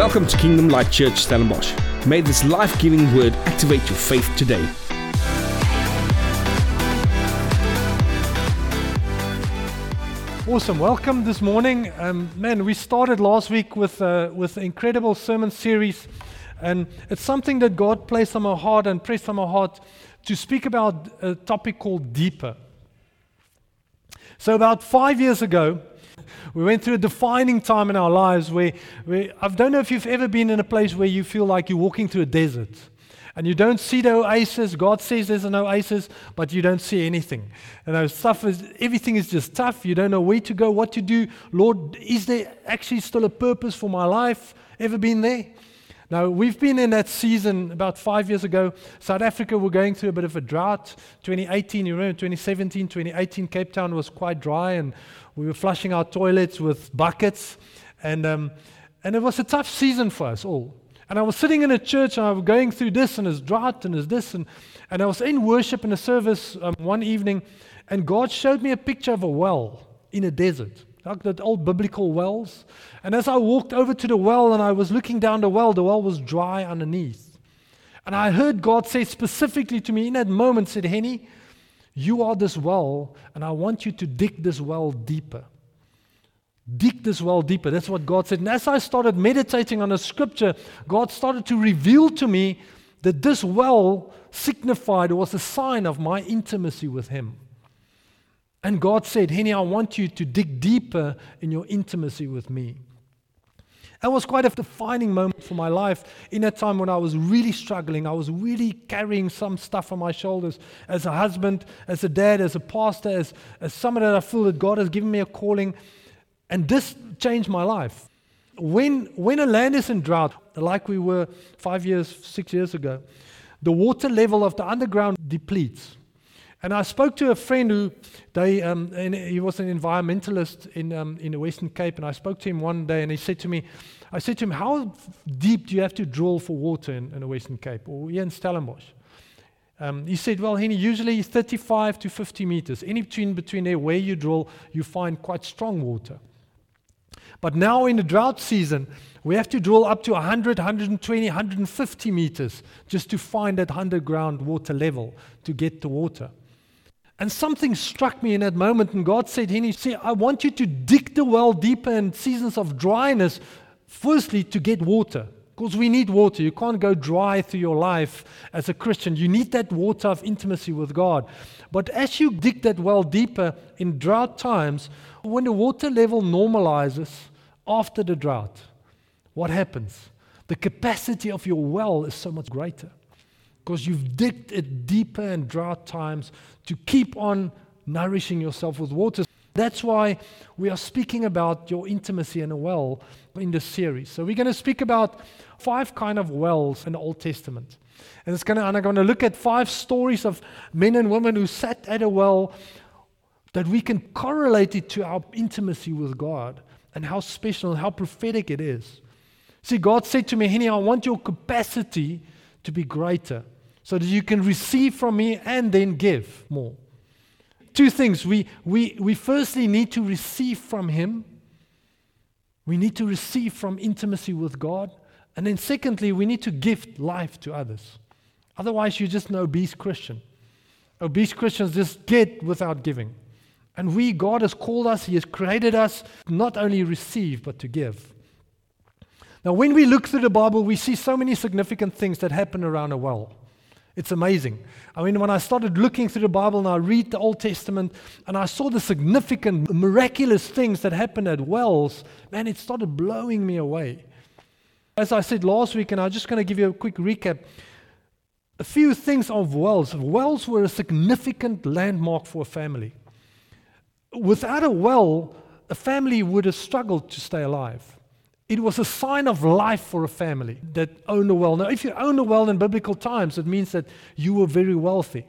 Welcome to Kingdom Light Church Stellenbosch. May this life giving word activate your faith today. Awesome. Welcome this morning. Um, man, we started last week with, uh, with an incredible sermon series. And it's something that God placed on my heart and pressed on my heart to speak about a topic called deeper. So, about five years ago, we went through a defining time in our lives where, where I don't know if you've ever been in a place where you feel like you're walking through a desert and you don't see the oasis. God says there's an oasis, but you don't see anything. And know, stuff is everything is just tough. You don't know where to go, what to do. Lord, is there actually still a purpose for my life? Ever been there? Now, we've been in that season about five years ago. South Africa were going through a bit of a drought. 2018, you remember, 2017, 2018, Cape Town was quite dry, and we were flushing our toilets with buckets. And, um, and it was a tough season for us all. And I was sitting in a church and I was going through this and this drought and this, this. And, and I was in worship in a service um, one evening, and God showed me a picture of a well in a desert, like that old biblical wells. And as I walked over to the well and I was looking down the well, the well was dry underneath. And I heard God say specifically to me in that moment, said, Henny, you are this well, and I want you to dig this well deeper. Dig this well deeper. That's what God said. And as I started meditating on a scripture, God started to reveal to me that this well signified was a sign of my intimacy with Him. And God said, Henny, I want you to dig deeper in your intimacy with me. That was quite a defining moment for my life in that time when I was really struggling. I was really carrying some stuff on my shoulders as a husband, as a dad, as a pastor, as, as someone that I feel that God has given me a calling. And this changed my life. When, when a land is in drought, like we were five years, six years ago, the water level of the underground depletes. And I spoke to a friend who, they, um, he was an environmentalist in, um, in the Western Cape, and I spoke to him one day, and he said to me, I said to him, how deep do you have to drill for water in, in the Western Cape, or here in Stellenbosch? Um, he said, well, Henny, usually 35 to 50 meters. Any between, between there where you drill, you find quite strong water. But now in the drought season, we have to drill up to 100, 120, 150 meters just to find that underground water level to get the water. And something struck me in that moment, and God said, Henny, see, I want you to dig the well deeper in seasons of dryness, firstly, to get water. Because we need water. You can't go dry through your life as a Christian. You need that water of intimacy with God. But as you dig that well deeper in drought times, when the water level normalizes after the drought, what happens? The capacity of your well is so much greater because you've digged it deeper in drought times to keep on nourishing yourself with water. That's why we are speaking about your intimacy in a well in this series. So we're going to speak about five kind of wells in the Old Testament. And it's going to, and I'm going to look at five stories of men and women who sat at a well that we can correlate it to our intimacy with God and how special and how prophetic it is. See, God said to me, Henny, I want your capacity to be greater so that you can receive from me and then give more. Two things. We, we, we firstly need to receive from Him, we need to receive from intimacy with God. And then, secondly, we need to give life to others. Otherwise, you're just an obese Christian. Obese Christians just get without giving. And we, God has called us, He has created us not only receive, but to give. Now, when we look through the Bible, we see so many significant things that happen around a well. It's amazing. I mean, when I started looking through the Bible and I read the Old Testament and I saw the significant, miraculous things that happened at wells, man, it started blowing me away. As I said last week, and I'm just going to give you a quick recap a few things of wells. Wells were a significant landmark for a family. Without a well, a family would have struggled to stay alive. It was a sign of life for a family that owned a well. Now, if you owned a well in biblical times, it means that you were very wealthy.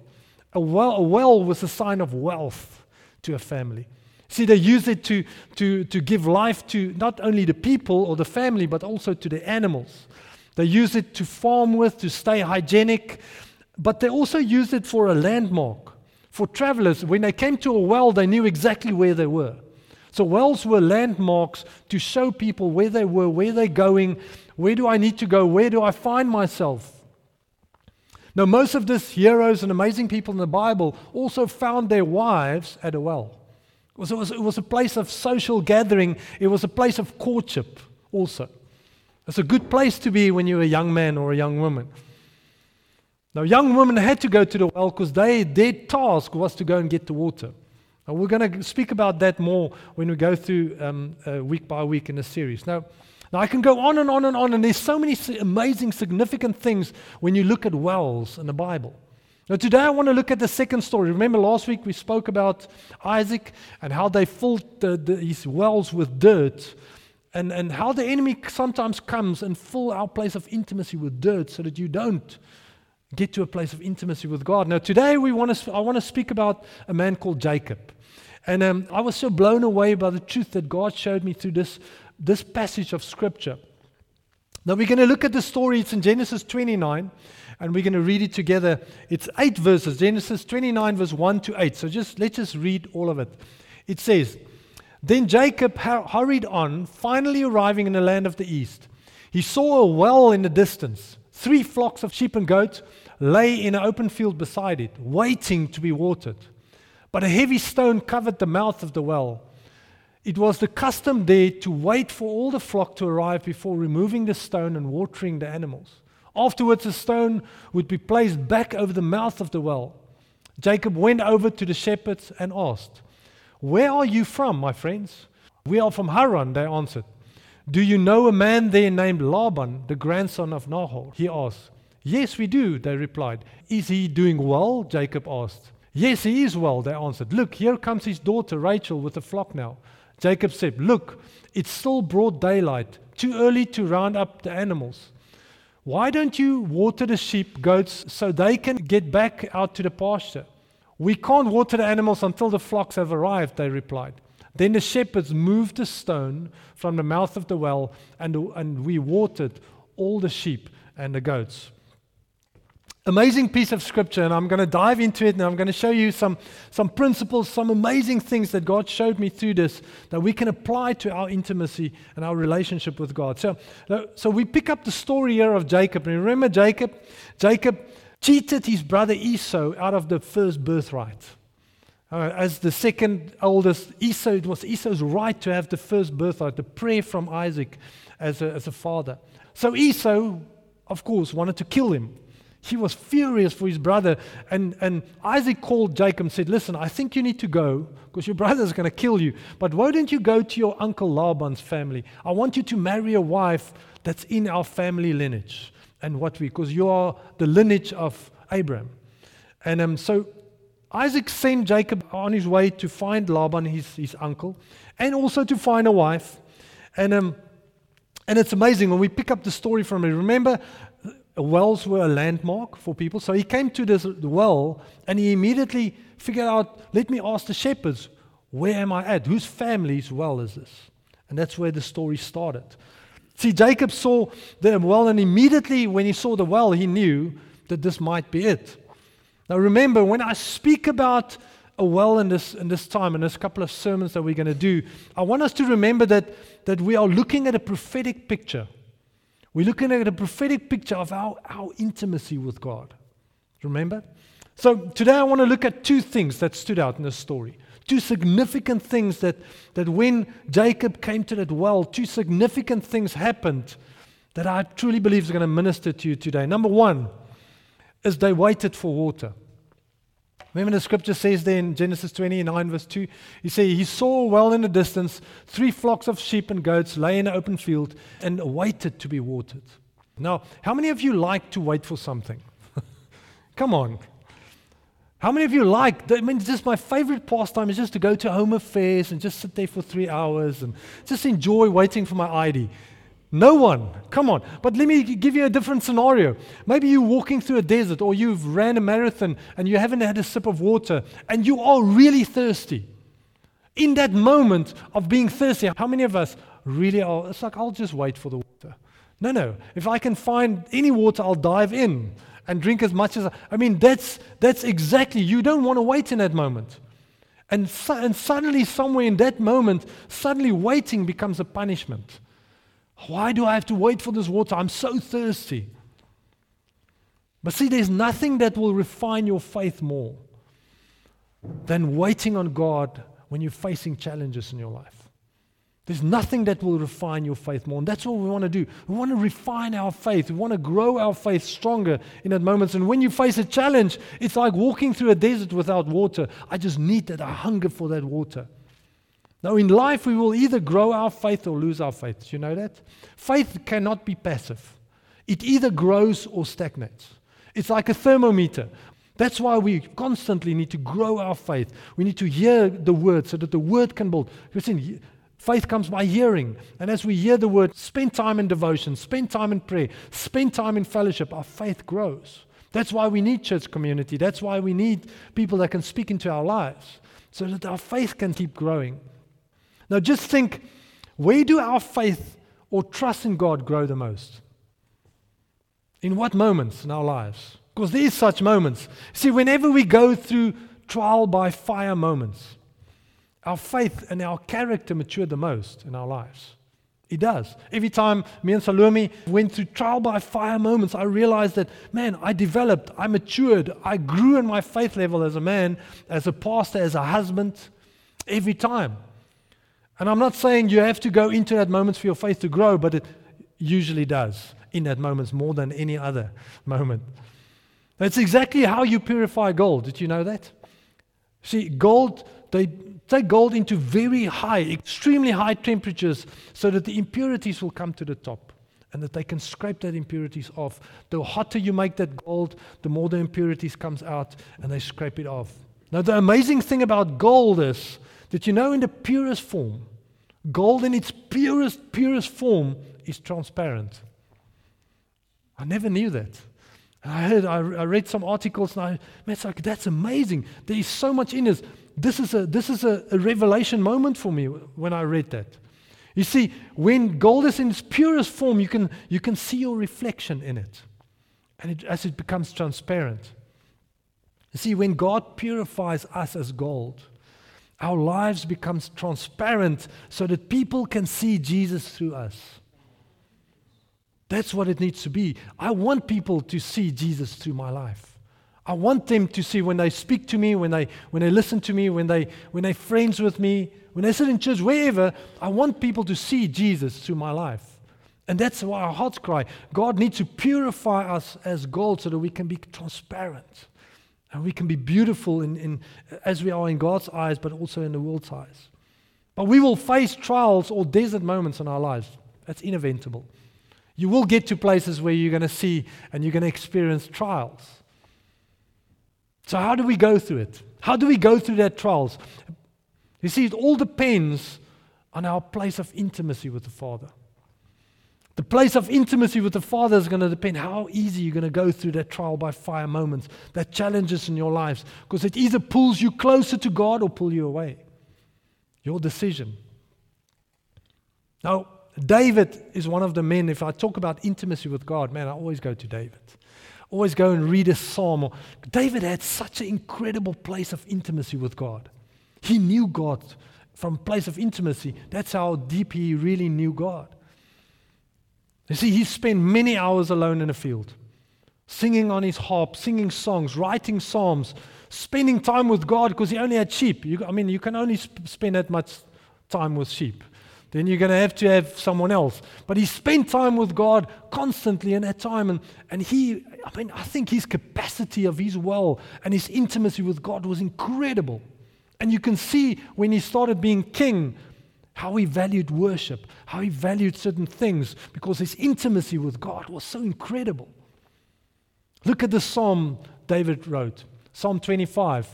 A well, a well was a sign of wealth to a family. See, they used it to, to, to give life to not only the people or the family, but also to the animals. They used it to farm with, to stay hygienic, but they also used it for a landmark. For travelers, when they came to a well, they knew exactly where they were. So wells were landmarks to show people where they were, where they're going, Where do I need to go? Where do I find myself? Now, most of these heroes and amazing people in the Bible also found their wives at a well. It was, it was, it was a place of social gathering, it was a place of courtship also. It's a good place to be when you're a young man or a young woman. Now, young women had to go to the well because their task was to go and get the water. Now, we're going to speak about that more when we go through um, uh, week by week in the series. Now, now, I can go on and on and on, and there's so many amazing, significant things when you look at wells in the Bible. Now, today I want to look at the second story. Remember, last week we spoke about Isaac and how they filled the, the, wells with dirt, and, and how the enemy sometimes comes and fill our place of intimacy with dirt so that you don't get to a place of intimacy with God. Now, today we want to, I want to speak about a man called Jacob. And um, I was so blown away by the truth that God showed me through this, this passage of Scripture. Now, we're going to look at the story. It's in Genesis 29, and we're going to read it together. It's eight verses Genesis 29, verse 1 to 8. So just let's just read all of it. It says, Then Jacob hurried on, finally arriving in the land of the east. He saw a well in the distance. Three flocks of sheep and goats lay in an open field beside it, waiting to be watered. But a heavy stone covered the mouth of the well. It was the custom there to wait for all the flock to arrive before removing the stone and watering the animals. Afterwards, the stone would be placed back over the mouth of the well. Jacob went over to the shepherds and asked, Where are you from, my friends? We are from Haran, they answered. Do you know a man there named Laban, the grandson of Nahor? He asked. Yes, we do, they replied. Is he doing well? Jacob asked. Yes, he is well, they answered. Look, here comes his daughter Rachel with the flock now. Jacob said, Look, it's still broad daylight, too early to round up the animals. Why don't you water the sheep, goats, so they can get back out to the pasture? We can't water the animals until the flocks have arrived, they replied. Then the shepherds moved the stone from the mouth of the well, and, and we watered all the sheep and the goats amazing piece of scripture, and I'm going to dive into it and I'm going to show you some, some principles, some amazing things that God showed me through this that we can apply to our intimacy and our relationship with God. So, so we pick up the story here of Jacob. And remember Jacob? Jacob cheated his brother Esau out of the first birthright. Uh, as the second oldest, Esau, it was Esau's right to have the first birthright, the prayer from Isaac as a, as a father. So Esau, of course, wanted to kill him. He was furious for his brother. And, and Isaac called Jacob and said, Listen, I think you need to go because your brother is going to kill you. But why don't you go to your uncle Laban's family? I want you to marry a wife that's in our family lineage. And what we, because you are the lineage of Abraham. And um, so Isaac sent Jacob on his way to find Laban, his, his uncle, and also to find a wife. And, um, and it's amazing when we pick up the story from it. Remember, wells were a landmark for people. So he came to this well and he immediately figured out let me ask the shepherds, where am I at? Whose family's well is this? And that's where the story started. See, Jacob saw the well, and immediately when he saw the well, he knew that this might be it. Now, remember, when I speak about a well in this, in this time, there's a couple of sermons that we're going to do, I want us to remember that, that we are looking at a prophetic picture. We're looking at a prophetic picture of our, our intimacy with God. Remember? So today I want to look at two things that stood out in this story. Two significant things that, that when Jacob came to that well, two significant things happened that I truly believe is going to minister to you today. Number one is they waited for water. Remember the scripture says there in Genesis 29, verse 2, he said, He saw well in the distance three flocks of sheep and goats lay in an open field and waited to be watered. Now, how many of you like to wait for something? Come on. How many of you like, I mean, just my favorite pastime is just to go to home affairs and just sit there for three hours and just enjoy waiting for my ID. No one. Come on. But let me give you a different scenario. Maybe you're walking through a desert or you've ran a marathon and you haven't had a sip of water and you are really thirsty. In that moment of being thirsty, how many of us really are? It's like, I'll just wait for the water. No, no. If I can find any water, I'll dive in and drink as much as I, I mean, that's, that's exactly, you don't want to wait in that moment. And, and suddenly, somewhere in that moment, suddenly waiting becomes a punishment Why do I have to wait for this water? I'm so thirsty. But see, there's nothing that will refine your faith more than waiting on God when you're facing challenges in your life. There's nothing that will refine your faith more. And that's what we want to do. We want to refine our faith. We want to grow our faith stronger in that moments. And when you face a challenge, it's like walking through a desert without water. I just need that. I hunger for that water. Now, in life, we will either grow our faith or lose our faith. Do you know that? Faith cannot be passive, it either grows or stagnates. It's like a thermometer. That's why we constantly need to grow our faith. We need to hear the word so that the word can build. Listen, faith comes by hearing. And as we hear the word, spend time in devotion, spend time in prayer, spend time in fellowship, our faith grows. That's why we need church community. That's why we need people that can speak into our lives so that our faith can keep growing. Now, just think where do our faith or trust in God grow the most? In what moments in our lives? Because there is such moments. See, whenever we go through trial by fire moments, our faith and our character mature the most in our lives. It does. Every time me and Salome went through trial by fire moments, I realized that, man, I developed, I matured, I grew in my faith level as a man, as a pastor, as a husband, every time. And I'm not saying you have to go into that moments for your faith to grow, but it usually does in that moments more than any other moment. That's exactly how you purify gold. Did you know that? See, gold, they take gold into very high, extremely high temperatures so that the impurities will come to the top and that they can scrape that impurities off. The hotter you make that gold, the more the impurities comes out and they scrape it off. Now the amazing thing about gold is that you know in the purest form, Gold in its purest, purest form is transparent. I never knew that. I heard, I, I read some articles and I, man, like, that's amazing. There is so much in this. This is, a, this is a, a revelation moment for me when I read that. You see, when gold is in its purest form, you can, you can see your reflection in it. And it, as it becomes transparent. You see, when God purifies us as gold, our lives becomes transparent so that people can see Jesus through us. That's what it needs to be. I want people to see Jesus through my life. I want them to see when they speak to me, when they, when they listen to me, when, they, when they're friends with me, when they sit in church, wherever, I want people to see Jesus through my life. And that's why our hearts cry God needs to purify us as gold so that we can be transparent. And we can be beautiful in, in, as we are in God's eyes, but also in the world's eyes. But we will face trials or desert moments in our lives. That's inevitable. You will get to places where you're going to see and you're going to experience trials. So, how do we go through it? How do we go through that trials? You see, it all depends on our place of intimacy with the Father. The place of intimacy with the Father is going to depend how easy you're going to go through that trial by fire moments, that challenges in your lives, because it either pulls you closer to God or pull you away. Your decision. Now, David is one of the men, if I talk about intimacy with God, man, I always go to David. Always go and read a psalm. David had such an incredible place of intimacy with God. He knew God from place of intimacy. That's how deep he really knew God. You see, he spent many hours alone in a field, singing on his harp, singing songs, writing psalms, spending time with God because he only had sheep. You, I mean, you can only sp- spend that much time with sheep. Then you're going to have to have someone else. But he spent time with God constantly in that time. And, and he, I mean, I think his capacity of his well and his intimacy with God was incredible. And you can see when he started being king how he valued worship, how he valued certain things, because his intimacy with God was so incredible. Look at the psalm David wrote, Psalm 25,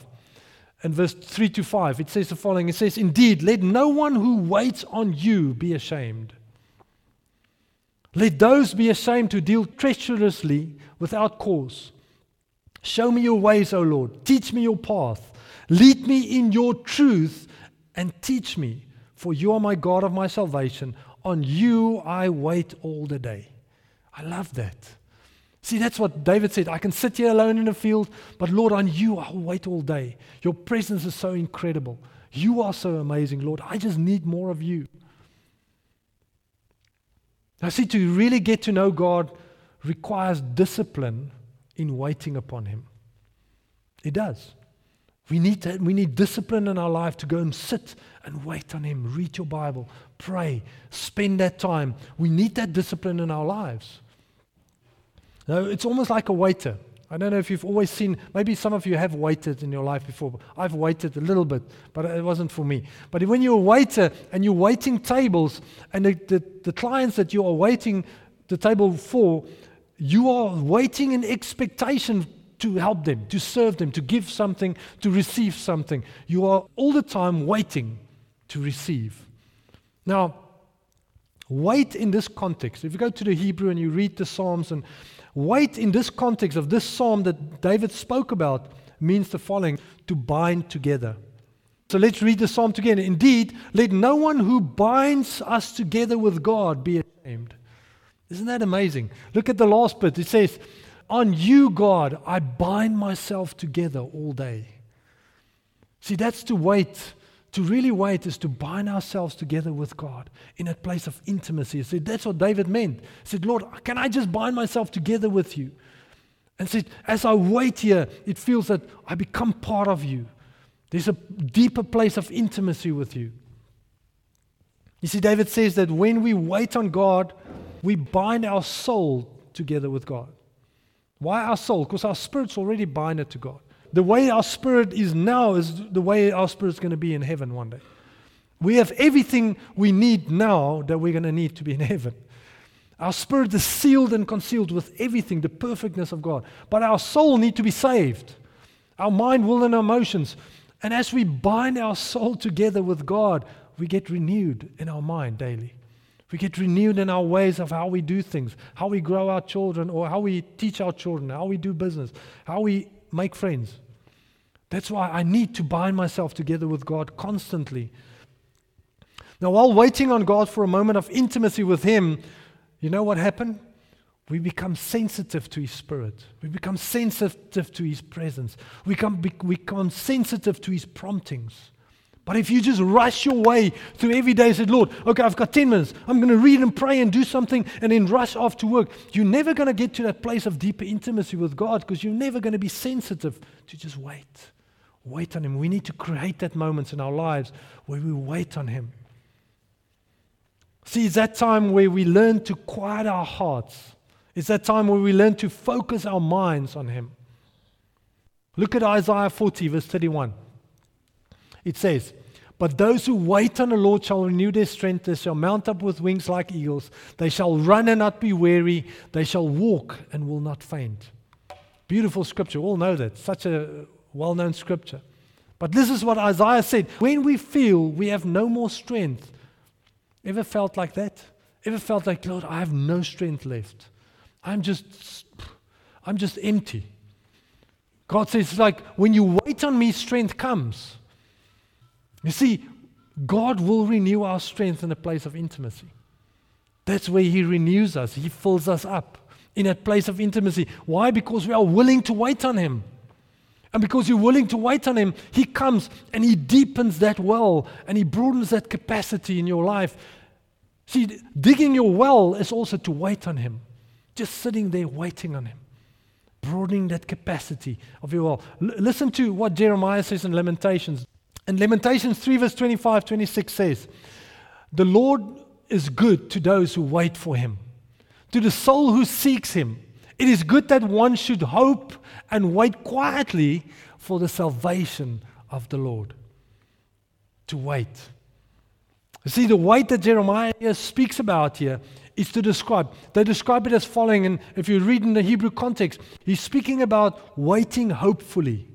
and verse 3 to 5. It says the following It says, Indeed, let no one who waits on you be ashamed. Let those be ashamed who deal treacherously without cause. Show me your ways, O Lord. Teach me your path. Lead me in your truth and teach me for you are my God of my salvation. On you I wait all the day. I love that. See, that's what David said. I can sit here alone in the field, but Lord, on you I'll wait all day. Your presence is so incredible. You are so amazing, Lord. I just need more of you. Now, see, to really get to know God requires discipline in waiting upon Him. It does. We need, to, we need discipline in our life to go and sit and wait on Him. Read your Bible, pray, spend that time. We need that discipline in our lives. Now, it's almost like a waiter. I don't know if you've always seen, maybe some of you have waited in your life before. I've waited a little bit, but it wasn't for me. But when you're a waiter and you're waiting tables, and the, the, the clients that you are waiting the table for, you are waiting in expectation to help them, to serve them, to give something, to receive something. You are all the time waiting to receive. Now, wait in this context. If you go to the Hebrew and you read the Psalms and Wait in this context of this psalm that David spoke about means the following to bind together. So let's read the psalm together. Indeed, let no one who binds us together with God be ashamed. Isn't that amazing? Look at the last bit. It says, On you, God, I bind myself together all day. See, that's to wait to really wait is to bind ourselves together with God in a place of intimacy. See, that's what David meant. He said, Lord, can I just bind myself together with you? And said, as I wait here, it feels that I become part of you. There's a deeper place of intimacy with you. You see, David says that when we wait on God, we bind our soul together with God. Why our soul? Because our spirit's already binded to God. The way our spirit is now is the way our spirit's going to be in heaven one day. We have everything we need now that we're going to need to be in heaven. Our spirit is sealed and concealed with everything, the perfectness of God. But our soul need to be saved. Our mind, will, and emotions. And as we bind our soul together with God, we get renewed in our mind daily. We get renewed in our ways of how we do things, how we grow our children, or how we teach our children, how we do business, how we make friends. That's why I need to bind myself together with God constantly. Now, while waiting on God for a moment of intimacy with Him, you know what happened? We become sensitive to His Spirit. We become sensitive to His presence. We become, we become sensitive to His promptings. But if you just rush your way through every day and say, Lord, okay, I've got 10 minutes. I'm going to read and pray and do something and then rush off to work. You're never going to get to that place of deeper intimacy with God because you're never going to be sensitive to just wait. Wait on Him. We need to create that moment in our lives where we wait on Him. See, it's that time where we learn to quiet our hearts. It's that time where we learn to focus our minds on Him. Look at Isaiah 40, verse 31. It says, But those who wait on the Lord shall renew their strength. They shall mount up with wings like eagles. They shall run and not be weary. They shall walk and will not faint. Beautiful scripture. All know that. Such a well known scripture. But this is what Isaiah said when we feel we have no more strength. Ever felt like that? Ever felt like, Lord, I have no strength left? I'm just, I'm just empty. God says, like when you wait on me, strength comes. You see, God will renew our strength in a place of intimacy. That's where He renews us, He fills us up in a place of intimacy. Why? Because we are willing to wait on Him. And because you're willing to wait on Him, He comes and He deepens that well and He broadens that capacity in your life. See, digging your well is also to wait on Him, just sitting there waiting on Him, broadening that capacity of your well. L- listen to what Jeremiah says in Lamentations. And Lamentations 3, verse 25, 26 says, The Lord is good to those who wait for him, to the soul who seeks him. It is good that one should hope and wait quietly for the salvation of the Lord. To wait. You see, the wait that Jeremiah speaks about here is to describe. They describe it as following, and if you read in the Hebrew context, he's speaking about waiting hopefully.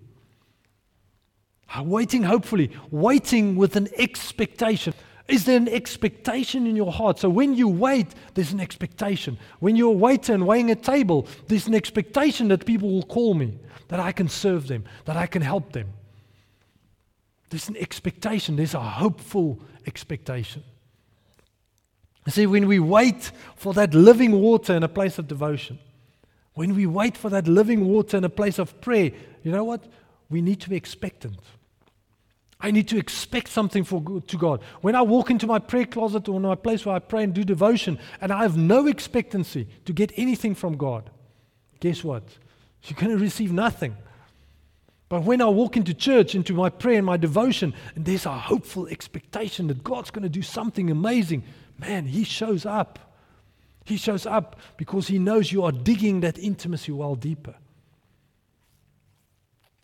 Uh, waiting hopefully, waiting with an expectation. Is there an expectation in your heart? So when you wait, there's an expectation. When you're a waiter and weighing a table, there's an expectation that people will call me, that I can serve them, that I can help them. There's an expectation, there's a hopeful expectation. You see, when we wait for that living water in a place of devotion, when we wait for that living water in a place of prayer, you know what? We need to be expectant. I need to expect something for, to God. When I walk into my prayer closet or my place where I pray and do devotion, and I have no expectancy to get anything from God, guess what? You're going to receive nothing. But when I walk into church, into my prayer and my devotion, and there's a hopeful expectation that God's going to do something amazing, man, He shows up. He shows up because He knows you are digging that intimacy well deeper.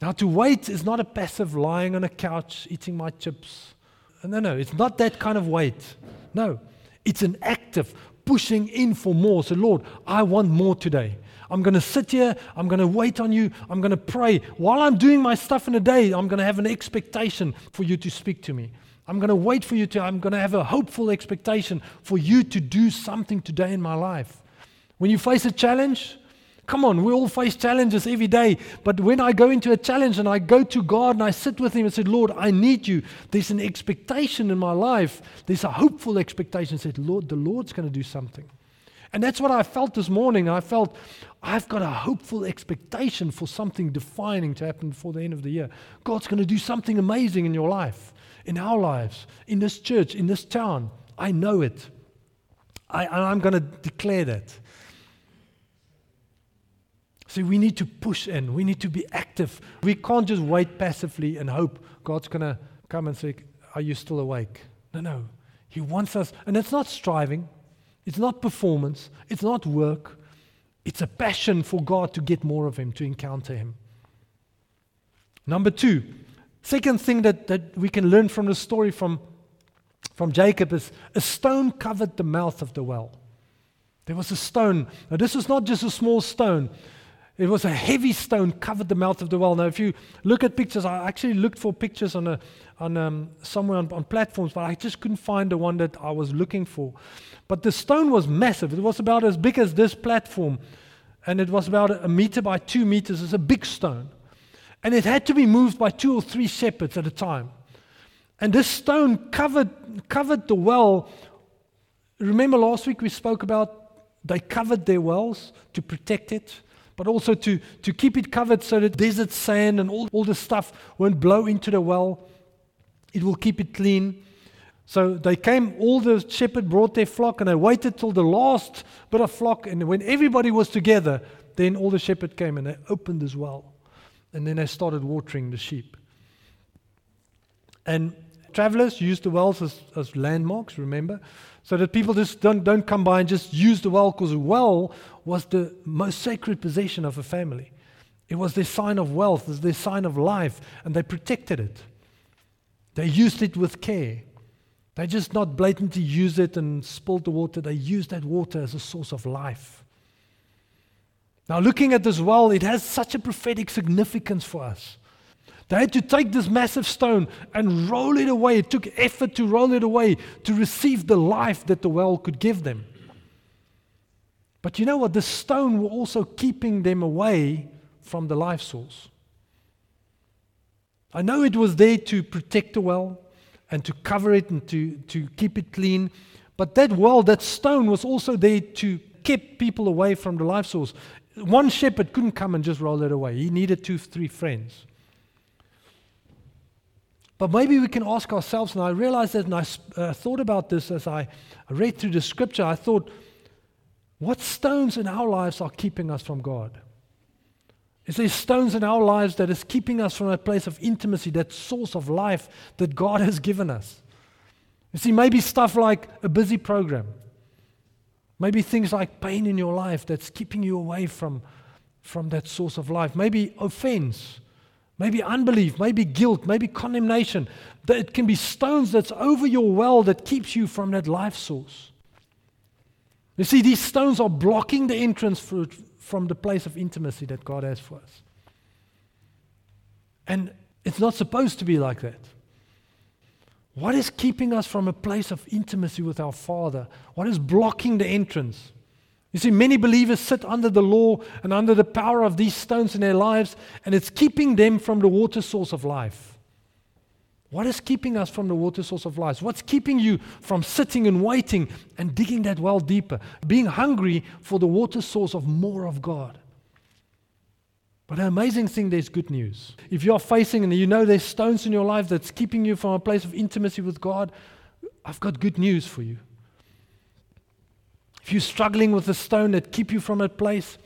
Now, to wait is not a passive lying on a couch eating my chips. No, no, it's not that kind of wait. No, it's an active pushing in for more. So, Lord, I want more today. I'm going to sit here. I'm going to wait on you. I'm going to pray. While I'm doing my stuff in the day, I'm going to have an expectation for you to speak to me. I'm going to wait for you to, I'm going to have a hopeful expectation for you to do something today in my life. When you face a challenge, Come on, we all face challenges every day. But when I go into a challenge and I go to God and I sit with Him and say, Lord, I need you, there's an expectation in my life. There's a hopeful expectation. I said, Lord, the Lord's going to do something. And that's what I felt this morning. I felt I've got a hopeful expectation for something defining to happen before the end of the year. God's going to do something amazing in your life, in our lives, in this church, in this town. I know it. I, I'm going to declare that. We need to push in. We need to be active. We can't just wait passively and hope God's going to come and say, Are you still awake? No, no. He wants us, and it's not striving, it's not performance, it's not work. It's a passion for God to get more of Him, to encounter Him. Number two, second thing that, that we can learn from the story from, from Jacob is a stone covered the mouth of the well. There was a stone. Now, this was not just a small stone. It was a heavy stone covered the mouth of the well. Now, if you look at pictures, I actually looked for pictures on a, on um, somewhere on, on, platforms, but I just couldn't find the one that I was looking for. But the stone was massive. It was about as big as this platform, and it was about a meter by two meters. It's a big stone, and it had to be moved by two or three shepherds at a time. And this stone covered covered the well. Remember last week we spoke about they covered their wells to protect it but also to, to keep it covered so that desert sand and all, all the stuff won't blow into the well. It will keep it clean. So they came, all the shepherd brought their flock, and they waited till the last bit of flock. And when everybody was together, then all the shepherd came and they opened as well. And then they started watering the sheep. And travelers used the wells as, as landmarks, remember? So that people just don't, don't come by and just use the well because a well was the most sacred possession of a family. It was their sign of wealth, it was their sign of life, and they protected it. They used it with care. They just not blatantly use it and spilled the water, they used that water as a source of life. Now, looking at this well, it has such a prophetic significance for us. They had to take this massive stone and roll it away. It took effort to roll it away to receive the life that the well could give them. But you know what? The stone was also keeping them away from the life source. I know it was there to protect the well and to cover it and to, to keep it clean, but that well, that stone, was also there to keep people away from the life source. One shepherd couldn't come and just roll it away, he needed two, three friends. But maybe we can ask ourselves, and I realized that, and I uh, thought about this as I read through the scripture. I thought, what stones in our lives are keeping us from God? Is there stones in our lives that is keeping us from a place of intimacy, that source of life that God has given us? You see, maybe stuff like a busy program, maybe things like pain in your life that's keeping you away from, from that source of life, maybe offense maybe unbelief, maybe guilt, maybe condemnation. That it can be stones that's over your well that keeps you from that life source. You see, these stones are blocking the entrance from the place of intimacy that God has for us. And it's not supposed to be like that. What is keeping us from a place of intimacy with our Father? What is blocking the entrance? You see, many believers sit under the law and under the power of these stones in their lives, and it's keeping them from the water source of life. What is keeping us from the water source of life? What's keeping you from sitting and waiting and digging that well deeper? Being hungry for the water source of more of God. But the amazing thing, there's good news. If you're facing and you know there's stones in your life that's keeping you from a place of intimacy with God, I've got good news for you. If you're struggling with a stone that keep you from that place,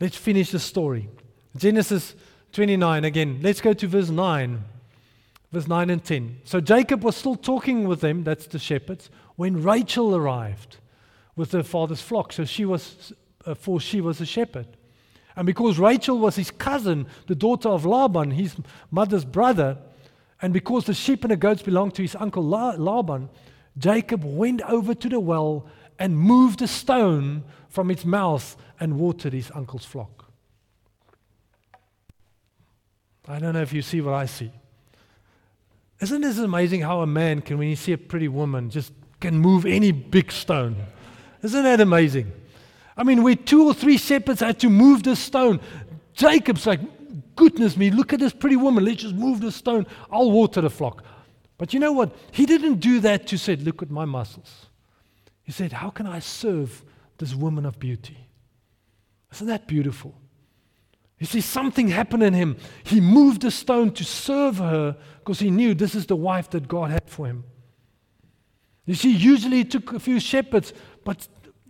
let's finish the story. Genesis 29 again. Let's go to verse 9. Verse 9 and 10. So Jacob was still talking with them, that's the shepherds, when Rachel arrived with her father's flock. So she was, uh, for she was a shepherd. And because Rachel was his cousin, the daughter of Laban, his mother's brother, and because the sheep and the goats belonged to his uncle Laban, Jacob went over to the well and moved a stone from its mouth and watered his uncle's flock. I don't know if you see what I see. Isn't this amazing how a man can, when you see a pretty woman, just can move any big stone? Isn't that amazing? I mean, where two or three shepherds had to move the stone, Jacob's like, goodness me, look at this pretty woman. Let's just move the stone. I'll water the flock. But you know what? He didn't do that to say, look at my muscles. He said, how can I serve this woman of beauty? Isn't that beautiful? You see, something happened in him. He moved the stone to serve her because he knew this is the wife that God had for him. You see, usually it took a few shepherds, but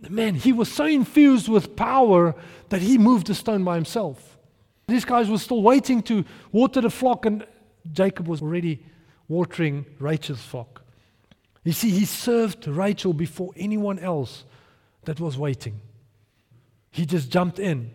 man, he was so infused with power that he moved the stone by himself. These guys were still waiting to water the flock, and Jacob was already watering Rachel's flock. You see, he served Rachel before anyone else that was waiting. He just jumped in.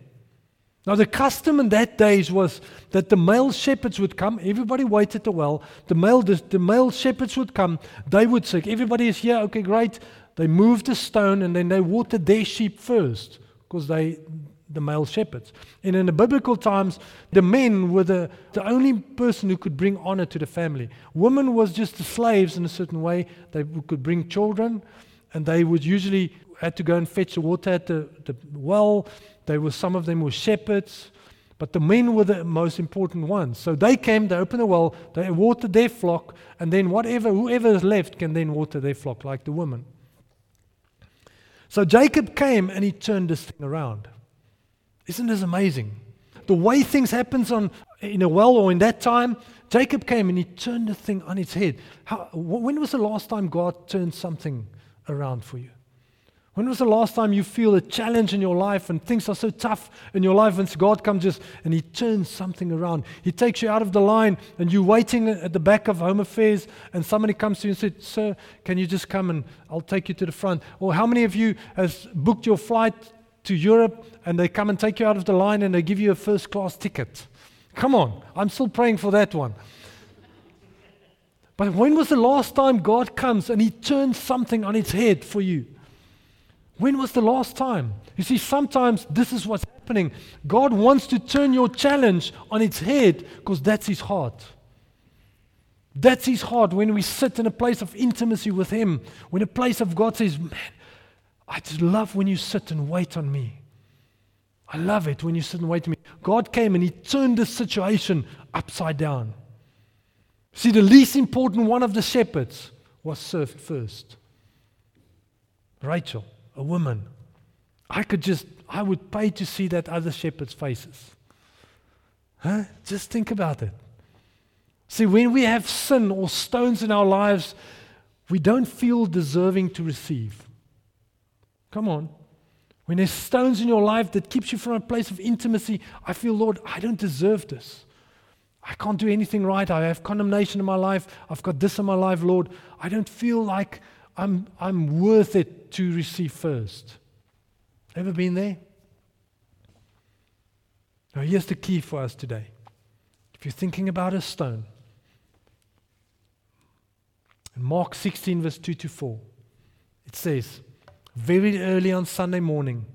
Now, the custom in that days was that the male shepherds would come. Everybody waited the well. The male, the, the male shepherds would come. They would say, Everybody is here. Okay, great. They moved the stone and then they watered their sheep first because they, the male shepherds. And in the biblical times, the men were the, the only person who could bring honor to the family. Women was just the slaves in a certain way. They could bring children and they would usually had to go and fetch the water at the, the well. They were, some of them were shepherds. But the men were the most important ones. So they came, they opened the well, they watered their flock, and then whatever, whoever is left can then water their flock, like the women. So Jacob came and he turned this thing around. Isn't this amazing? The way things happens on in a well or in that time, Jacob came and he turned the thing on its head. How, when was the last time God turned something around for you? When was the last time you feel a challenge in your life and things are so tough in your life and God comes just and He turns something around? He takes you out of the line and you're waiting at the back of Home Affairs and somebody comes to you and says, Sir, can you just come and I'll take you to the front? Or how many of you has booked your flight to Europe and they come and take you out of the line and they give you a first class ticket? Come on, I'm still praying for that one. But when was the last time God comes and He turns something on its head for you? When was the last time? You see, sometimes this is what's happening. God wants to turn your challenge on its head because that's His heart. That's His heart when we sit in a place of intimacy with Him, when a place of God says, Man, I just love when you sit and wait on me. I love it when you sit and wait on me. God came and He turned the situation upside down. See, the least important one of the shepherds was served first Rachel a woman. I could just, I would pay to see that other shepherd's faces. Huh? Just think about it. See, when we have sin or stones in our lives, we don't feel deserving to receive. Come on. When there's stones in your life that keeps you from a place of intimacy, I feel, Lord, I don't deserve this. I can't do anything right. I have condemnation in my life. I've got this in my life, Lord. I don't feel like I'm, I'm worth it to receive first. Ever been there? Now, here's the key for us today. If you're thinking about a stone, in Mark 16, verse 2 to 4, it says, Very early on Sunday morning,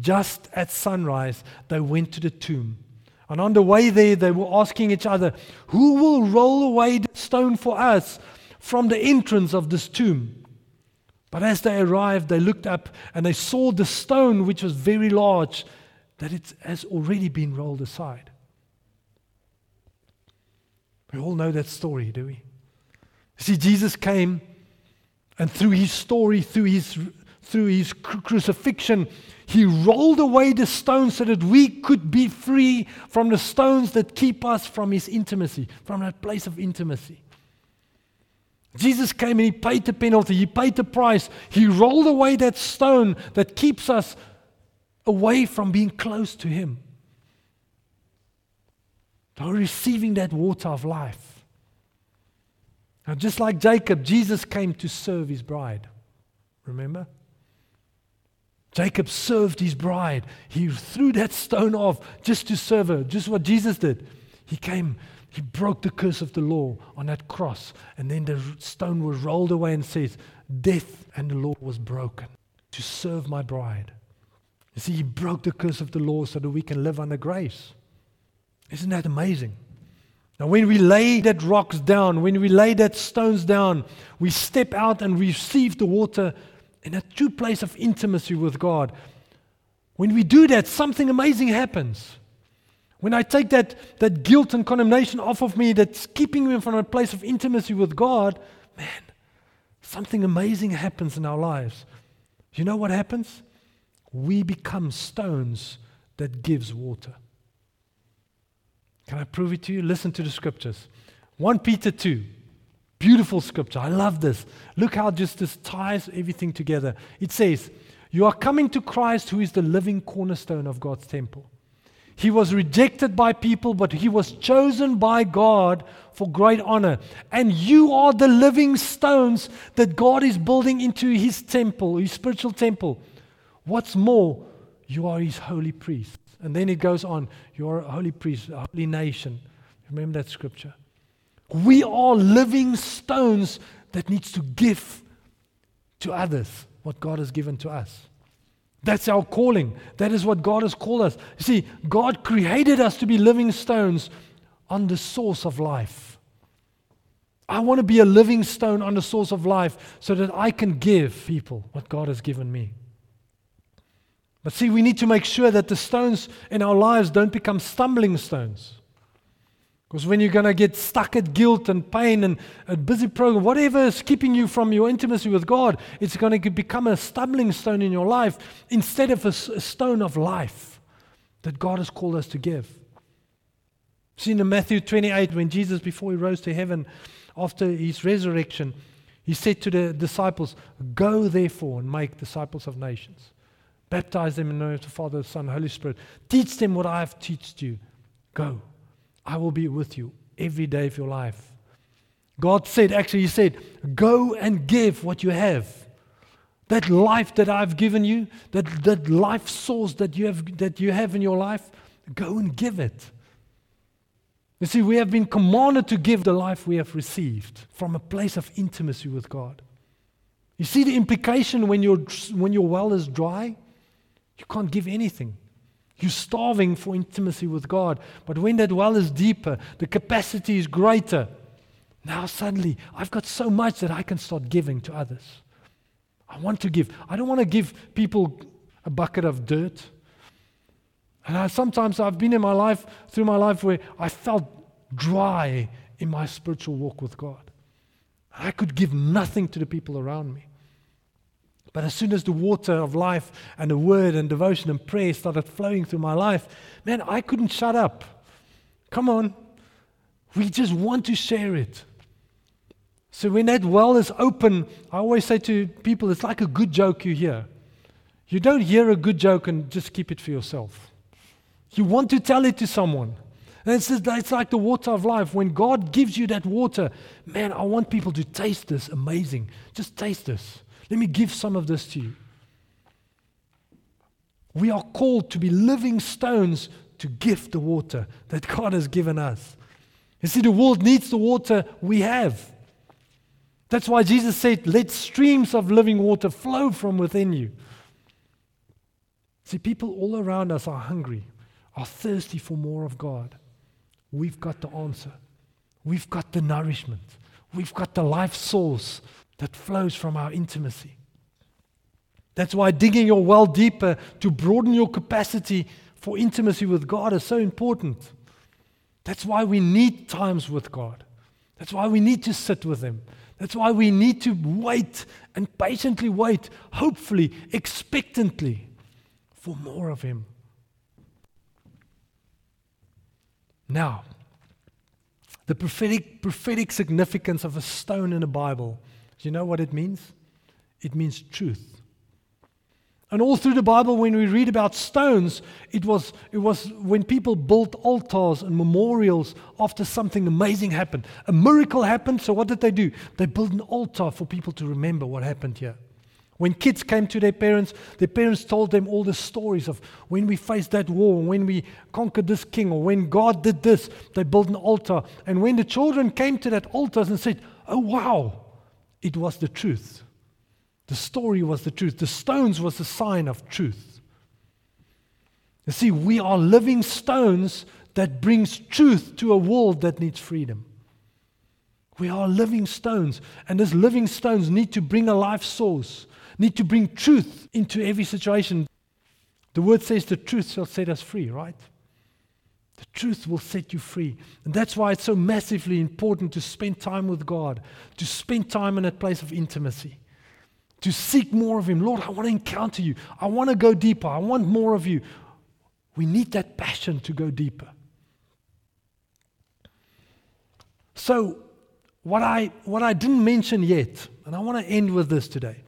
just at sunrise, they went to the tomb. And on the way there, they were asking each other, Who will roll away the stone for us from the entrance of this tomb? But as they arrived, they looked up and they saw the stone, which was very large, that it has already been rolled aside. We all know that story, do we? See, Jesus came, and through his story, through his through his cru- crucifixion, he rolled away the stones so that we could be free from the stones that keep us from his intimacy, from that place of intimacy. Jesus came and he paid the penalty, he paid the price. He rolled away that stone that keeps us away from being close to him. By receiving that water of life. Now, just like Jacob, Jesus came to serve his bride. Remember? Jacob served his bride. He threw that stone off just to serve her, just what Jesus did. He came, he broke the curse of the law on that cross, and then the stone was rolled away and says, Death and the law was broken to serve my bride. You see, he broke the curse of the law so that we can live under grace. Isn't that amazing? Now, when we lay that rocks down, when we lay that stones down, we step out and receive the water in a true place of intimacy with God. When we do that, something amazing happens. When I take that, that guilt and condemnation off of me that's keeping me from a place of intimacy with God, man, something amazing happens in our lives. You know what happens? We become stones that gives water. Can I prove it to you? Listen to the scriptures. 1 Peter 2. Beautiful scripture. I love this. Look how just this ties everything together. It says, You are coming to Christ, who is the living cornerstone of God's temple. He was rejected by people, but he was chosen by God for great honor. And you are the living stones that God is building into his temple, his spiritual temple. What's more, you are his holy priest. And then it goes on, you are a holy priest, a holy nation. Remember that scripture. We are living stones that needs to give to others what God has given to us. That's our calling. That is what God has called us. You see, God created us to be living stones on the source of life. I want to be a living stone on the source of life so that I can give people what God has given me. But see, we need to make sure that the stones in our lives don't become stumbling stones. Because when you're going to get stuck at guilt and pain and a busy program, whatever is keeping you from your intimacy with God, it's going to become a stumbling stone in your life instead of a, a stone of life that God has called us to give. See in Matthew 28, when Jesus, before he rose to heaven after his resurrection, he said to the disciples, Go therefore and make disciples of nations. Baptize them in the name of the Father, the Son, Holy Spirit. Teach them what I have taught you. Go. I will be with you every day of your life. God said, actually, He said, go and give what you have. That life that I've given you, that, that life source that you, have, that you have in your life, go and give it. You see, we have been commanded to give the life we have received from a place of intimacy with God. You see the implication when, you when your well is dry? You can't give anything. You're starving for intimacy with God. But when that well is deeper, the capacity is greater. Now, suddenly, I've got so much that I can start giving to others. I want to give. I don't want to give people a bucket of dirt. And I, sometimes I've been in my life, through my life, where I felt dry in my spiritual walk with God. I could give nothing to the people around me. But as soon as the water of life and the word and devotion and prayer started flowing through my life, man, I couldn't shut up. Come on. We just want to share it. So when that well is open, I always say to people, it's like a good joke you hear. You don't hear a good joke and just keep it for yourself. You want to tell it to someone. And it's, just, it's like the water of life. When God gives you that water, man, I want people to taste this. Amazing. Just taste this. Let me give some of this to you. We are called to be living stones to give the water that God has given us. You see, the world needs the water we have. That's why Jesus said, Let streams of living water flow from within you. See, people all around us are hungry, are thirsty for more of God. We've got the answer. We've got the nourishment. We've got the life source that flows from our intimacy. That's why digging your well deeper to broaden your capacity for intimacy with God is so important. That's why we need times with God. That's why we need to sit with Him. That's why we need to wait and patiently wait, hopefully, expectantly, for more of Him. Now, the prophetic, prophetic significance of a stone in the Bible. Do you know what it means? It means truth. And all through the Bible, when we read about stones, it was, it was when people built altars and memorials after something amazing happened. A miracle happened, so what did they do? They built an altar for people to remember what happened here. When kids came to their parents, their parents told them all the stories of when we faced that war, when we conquered this king, or when God did this, they built an altar. And when the children came to that altar and said, Oh, wow, it was the truth. The story was the truth. The stones was the sign of truth. You see, we are living stones that brings truth to a world that needs freedom. We are living stones, and these living stones need to bring a life source, need to bring truth into every situation. The word says the truth shall set us free, right? The truth will set you free. And that's why it's so massively important to spend time with God, to spend time in a place of intimacy to seek more of Him. Lord, I want to encounter you. I want to go deeper. I want more of you. We need that passion to go deeper. So, what I, what I didn't mention yet, and I want to end with this today.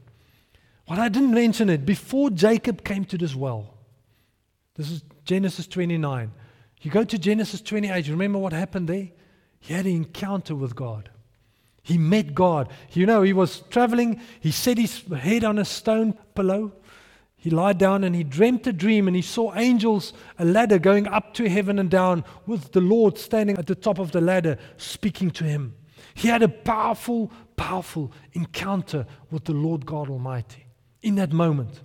What I didn't mention it, before Jacob came to this well, this is Genesis 29. You go to Genesis 28, you remember what happened there? He had an encounter with God. He met God. You know, he was traveling, he set his head on a stone pillow. He lied down and he dreamt a dream and he saw angels, a ladder going up to heaven and down, with the Lord standing at the top of the ladder speaking to him. He had a powerful, powerful encounter with the Lord God Almighty in that moment.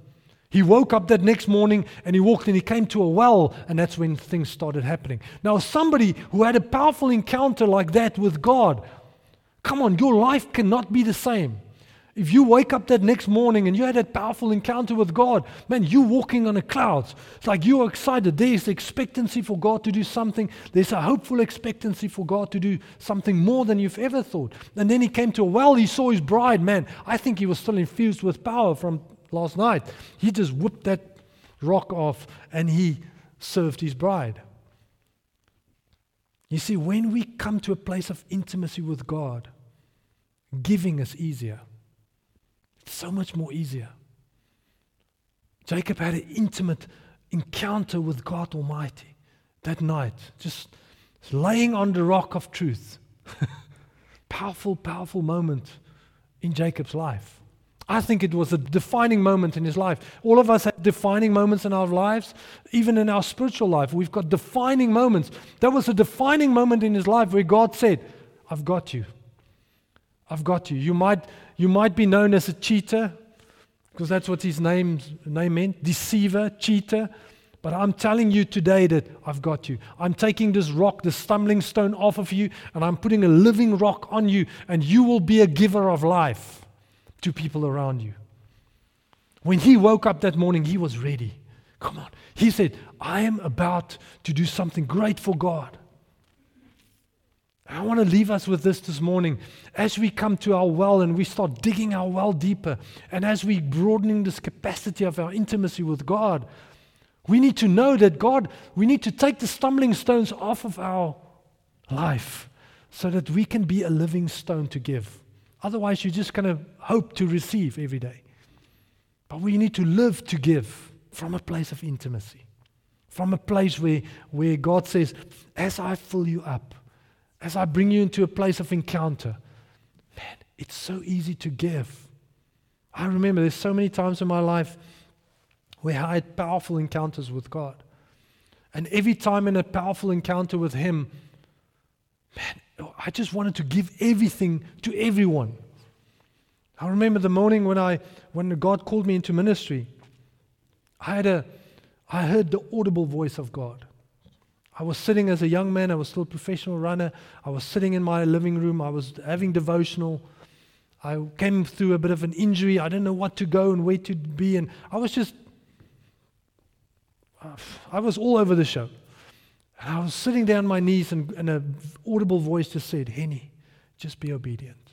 He woke up that next morning and he walked and he came to a well, and that's when things started happening. Now, somebody who had a powerful encounter like that with God Come on, your life cannot be the same. If you wake up that next morning and you had that powerful encounter with God, man, you're walking on the clouds. It's like you're excited. There's expectancy for God to do something. There's a hopeful expectancy for God to do something more than you've ever thought. And then he came to a well, he saw his bride. Man, I think he was still infused with power from last night. He just whipped that rock off and he served his bride. You see, when we come to a place of intimacy with God, Giving is easier. It's so much more easier. Jacob had an intimate encounter with God Almighty that night, just laying on the rock of truth. powerful, powerful moment in Jacob's life. I think it was a defining moment in his life. All of us have defining moments in our lives, even in our spiritual life. We've got defining moments. That was a defining moment in his life where God said, I've got you. I've got you. You might, you might be known as a cheater, because that's what his name, name meant deceiver, cheater. But I'm telling you today that I've got you. I'm taking this rock, the stumbling stone off of you, and I'm putting a living rock on you, and you will be a giver of life to people around you. When he woke up that morning, he was ready. Come on. He said, I am about to do something great for God. I want to leave us with this this morning. As we come to our well and we start digging our well deeper, and as we broadening this capacity of our intimacy with God, we need to know that God, we need to take the stumbling stones off of our life so that we can be a living stone to give. Otherwise, you're just going to hope to receive every day. But we need to live to give from a place of intimacy, from a place where, where God says, As I fill you up, as I bring you into a place of encounter, man, it's so easy to give. I remember there's so many times in my life where I had powerful encounters with God. And every time in a powerful encounter with Him, man, I just wanted to give everything to everyone. I remember the morning when I when God called me into ministry, I had a I heard the audible voice of God. I was sitting as a young man, I was still a professional runner. I was sitting in my living room, I was having devotional. I came through a bit of an injury. I didn't know what to go and where to be. And I was just, I was all over the show. And I was sitting down on my knees, and, and an audible voice just said, Henny, just be obedient.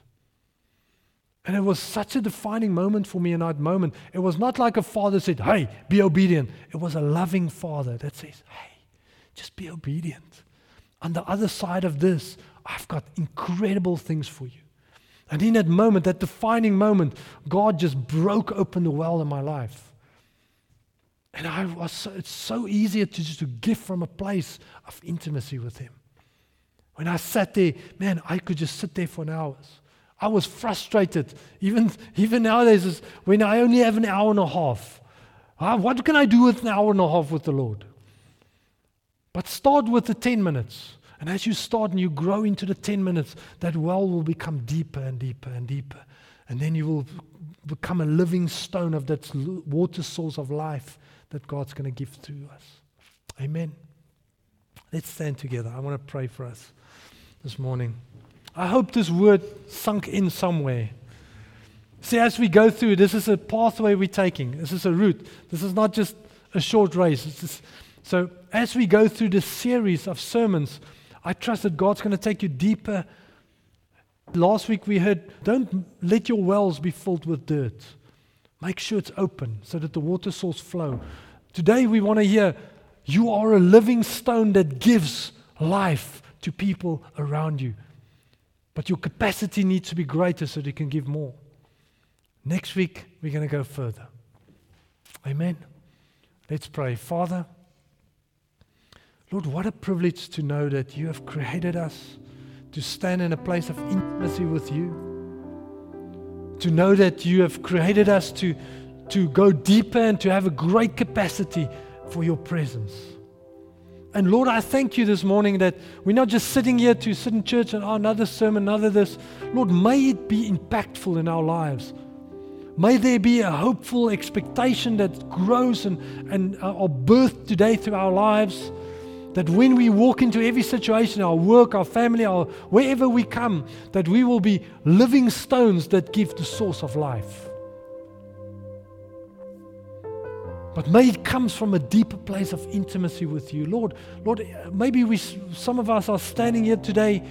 And it was such a defining moment for me in that moment. It was not like a father said, Hey, be obedient. It was a loving father that says, Hey, just be obedient. On the other side of this, I've got incredible things for you. And in that moment, that defining moment, God just broke open the well in my life. And I was so, it's so easier to just to give from a place of intimacy with Him. When I sat there, man, I could just sit there for an hour. I was frustrated. Even, even nowadays, when I only have an hour and a half. Uh, what can I do with an hour and a half with the Lord? But start with the 10 minutes. And as you start and you grow into the 10 minutes, that well will become deeper and deeper and deeper. And then you will become a living stone of that water source of life that God's going to give to us. Amen. Let's stand together. I want to pray for us this morning. I hope this word sunk in somewhere. See, as we go through, this is a pathway we're taking. This is a route. This is not just a short race. Just, so, as we go through this series of sermons, I trust that God's going to take you deeper. Last week we heard, don't let your wells be filled with dirt. Make sure it's open so that the water source flow. Today we want to hear, you are a living stone that gives life to people around you. But your capacity needs to be greater so that you can give more. Next week, we're going to go further. Amen. Let's pray. Father, Lord, what a privilege to know that you have created us to stand in a place of intimacy with you. To know that you have created us to, to go deeper and to have a great capacity for your presence. And Lord, I thank you this morning that we're not just sitting here to sit in church and oh, another sermon, another this. Lord, may it be impactful in our lives. May there be a hopeful expectation that grows and, and are birthed today through our lives. That when we walk into every situation, our work, our family, our wherever we come, that we will be living stones that give the source of life. But may it comes from a deeper place of intimacy with you. Lord, Lord, maybe we some of us are standing here today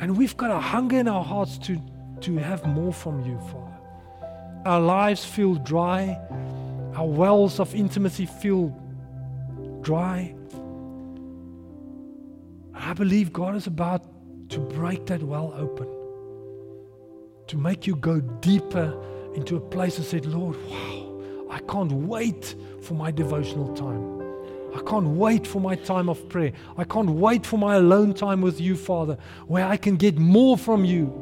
and we've got a hunger in our hearts to, to have more from you, Father. Our lives feel dry, our wells of intimacy feel dry. I believe God is about to break that well open, to make you go deeper into a place and say, Lord, wow. I can't wait for my devotional time. I can't wait for my time of prayer. I can't wait for my alone time with you, Father, where I can get more from you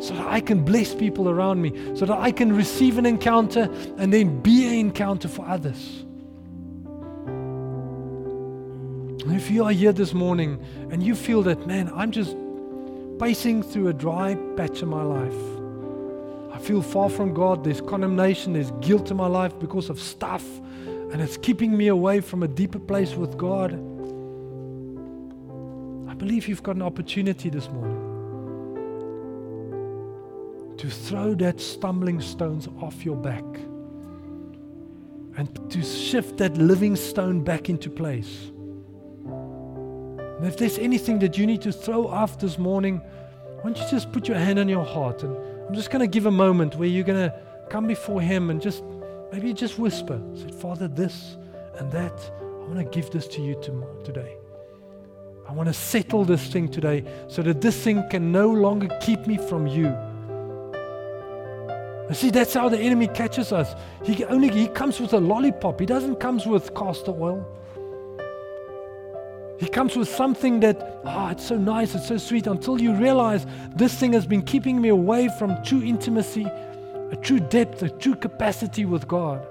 so that I can bless people around me, so that I can receive an encounter and then be an encounter for others. And if you are here this morning and you feel that, man, I'm just pacing through a dry patch in my life I feel far from God. There's condemnation, there's guilt in my life because of stuff, and it's keeping me away from a deeper place with God. I believe you've got an opportunity this morning to throw that stumbling stones off your back and to shift that living stone back into place. And if there's anything that you need to throw off this morning, why don't you just put your hand on your heart and I'm just going to give a moment where you're going to come before Him and just maybe just whisper, say, Father, this and that. I want to give this to you today. I want to settle this thing today so that this thing can no longer keep me from you. And see, that's how the enemy catches us. He only he comes with a lollipop. He doesn't comes with castor oil. He comes with something that, ah, oh, it's so nice, it's so sweet, until you realize this thing has been keeping me away from true intimacy, a true depth, a true capacity with God.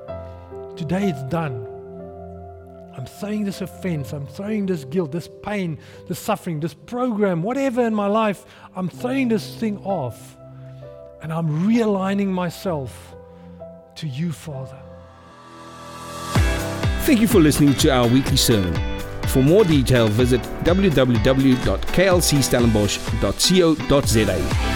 Today it's done. I'm throwing this offense, I'm throwing this guilt, this pain, this suffering, this program, whatever in my life, I'm throwing this thing off. And I'm realigning myself to you, Father. Thank you for listening to our weekly sermon. For more detail, visit www.klcstellenbosch.co.za.